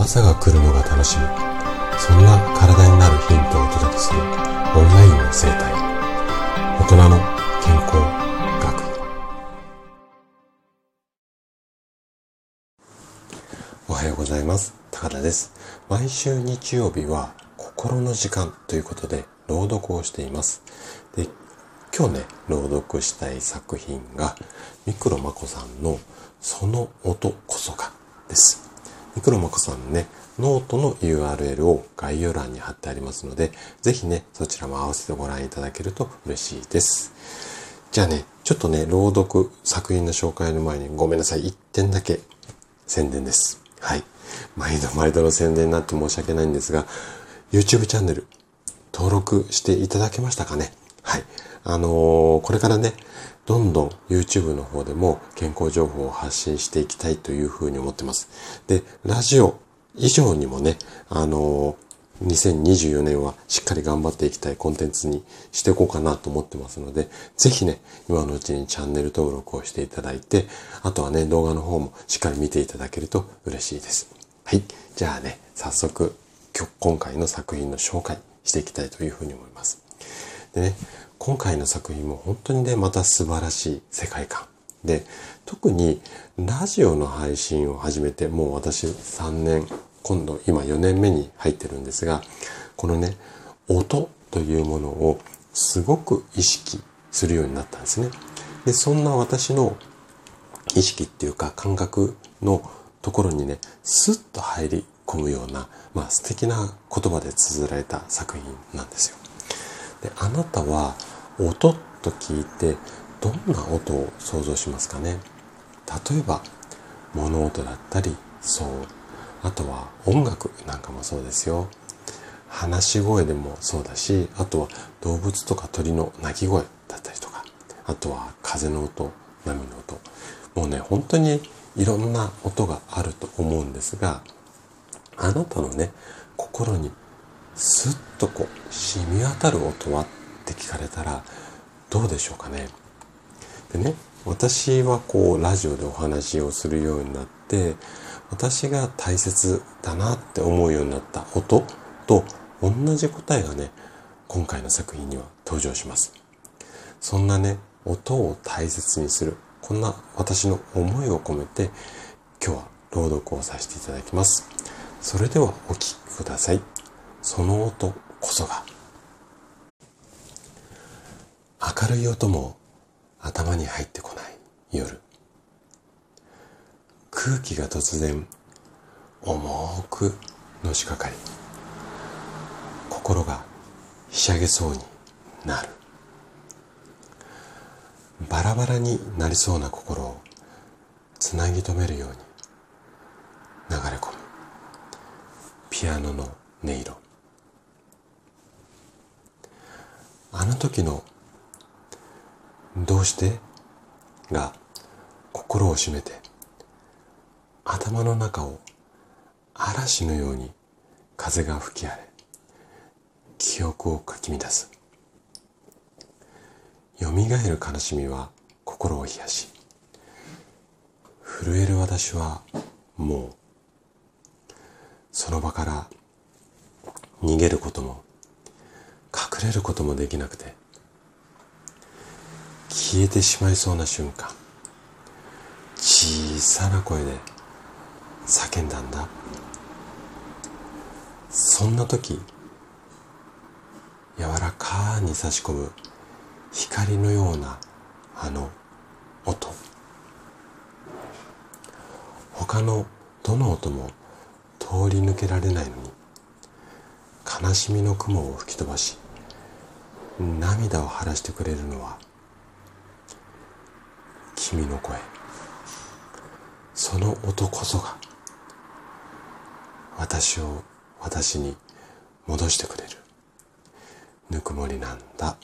朝が来るのが楽しみ。そんな体になるヒントをお届けするオンラインの生態。大人の健康学。おはようございます。高田です。毎週日曜日は心の時間ということで朗読をしています。で今日ね朗読したい作品がミクロマコさんのその音こそがです。ミクロマコさんのね、ノートの URL を概要欄に貼ってありますので、ぜひね、そちらも合わせてご覧いただけると嬉しいです。じゃあね、ちょっとね、朗読作品の紹介の前にごめんなさい。1点だけ宣伝です。はい。毎度毎度の宣伝になって申し訳ないんですが、YouTube チャンネル登録していただけましたかね？はい。あのー、これからね、どんどん YouTube の方でも健康情報を発信していきたいというふうに思ってます。で、ラジオ以上にもね、あのー、2024年はしっかり頑張っていきたいコンテンツにしていこうかなと思ってますので、ぜひね、今のうちにチャンネル登録をしていただいて、あとはね、動画の方もしっかり見ていただけると嬉しいです。はい。じゃあね、早速、今回の作品の紹介していきたいというふうに思います。でね、今回の作品も本当にね、また素晴らしい世界観。で、特にラジオの配信を始めて、もう私3年、今度今4年目に入ってるんですが、このね、音というものをすごく意識するようになったんですね。で、そんな私の意識っていうか感覚のところにね、スッと入り込むような、まあ素敵な言葉で綴られた作品なんですよ。で、あなたは音と聞いてどんな音を想像しますかね？例えば物音だったりそう。あとは音楽なんかもそうですよ。話し声でもそうだしあとは動物とか鳥の鳴き声だったりとかあとは風の音波の音。もうね本当にいろんな音があると思うんですがあなたのね心にスッとこう染み渡る音はって聞かれたらどうでしょうかね。でね、私はこうラジオでお話をするようになって、私が大切だなって思うようになった音と同じ答えがね、今回の作品には登場します。そんなね、音を大切にする、こんな私の思いを込めて、今日は朗読をさせていただきます。それではお聴きください。その音こそが。明るい音も頭に入ってこない夜。空気が突然重くのしかかり心がひしゃげそうになる。バラバラになりそうな心をつなぎ止めるように流れ込む。ピアノの音色あの時のどうして？が心を占めて頭の中を嵐のように風が吹き荒れ記憶をかき乱す。よみがえる悲しみは心を冷やし震える私はもうその場から逃げることも隠れることもできなくて消えてしまいそうな瞬間小さな声で叫んだんだ。そんな時柔らかに差し込む光のようなあの音。他のどの音も通り抜けられないのに悲しみの雲を吹き飛ばし涙を晴らしてくれるのは君の声。その音こそが私を私に戻してくれる。ぬくもりなんだ。